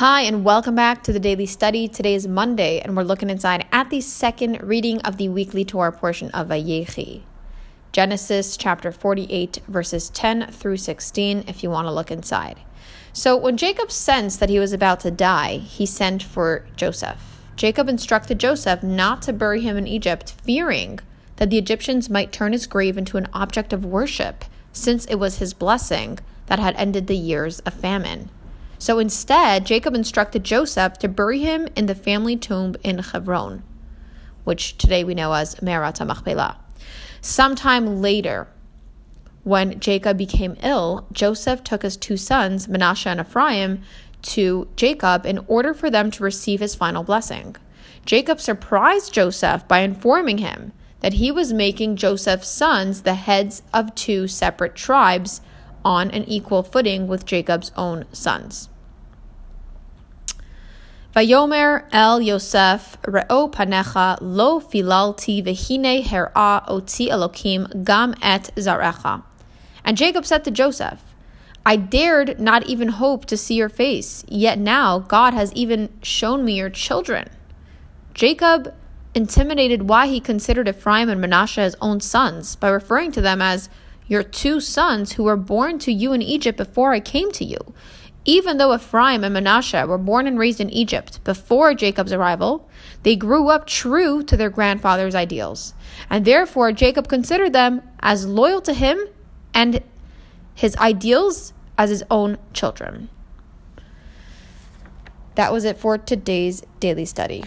Hi, and welcome back to the daily study. Today is Monday, and we're looking inside at the second reading of the weekly Torah portion of Vayechi. Genesis chapter 48, verses 10 through 16, if you want to look inside. So, when Jacob sensed that he was about to die, he sent for Joseph. Jacob instructed Joseph not to bury him in Egypt, fearing that the Egyptians might turn his grave into an object of worship, since it was his blessing that had ended the years of famine. So instead, Jacob instructed Joseph to bury him in the family tomb in Hebron, which today we know as Me'arat HaMachpelah. Sometime later, when Jacob became ill, Joseph took his two sons, Manasseh and Ephraim, to Jacob in order for them to receive his final blessing. Jacob surprised Joseph by informing him that he was making Joseph's sons the heads of two separate tribes on an equal footing with Jacob's own sons. Vayomer El Yosef Re'o Panecha Lo Filalti Vehine Her'a Oti Elokim Gam Et Zarecha. And Jacob said to Joseph, I dared not even hope to see your face, yet now God has even shown me your children. Jacob intimidated why he considered Ephraim and Manasseh his own sons by referring to them as your two sons who were born to you in Egypt before I came to you. Even though Ephraim and Manasseh were born and raised in Egypt before Jacob's arrival, they grew up true to their grandfather's ideals. And therefore, Jacob considered them as loyal to him and his ideals as his own children. That was it for today's daily study.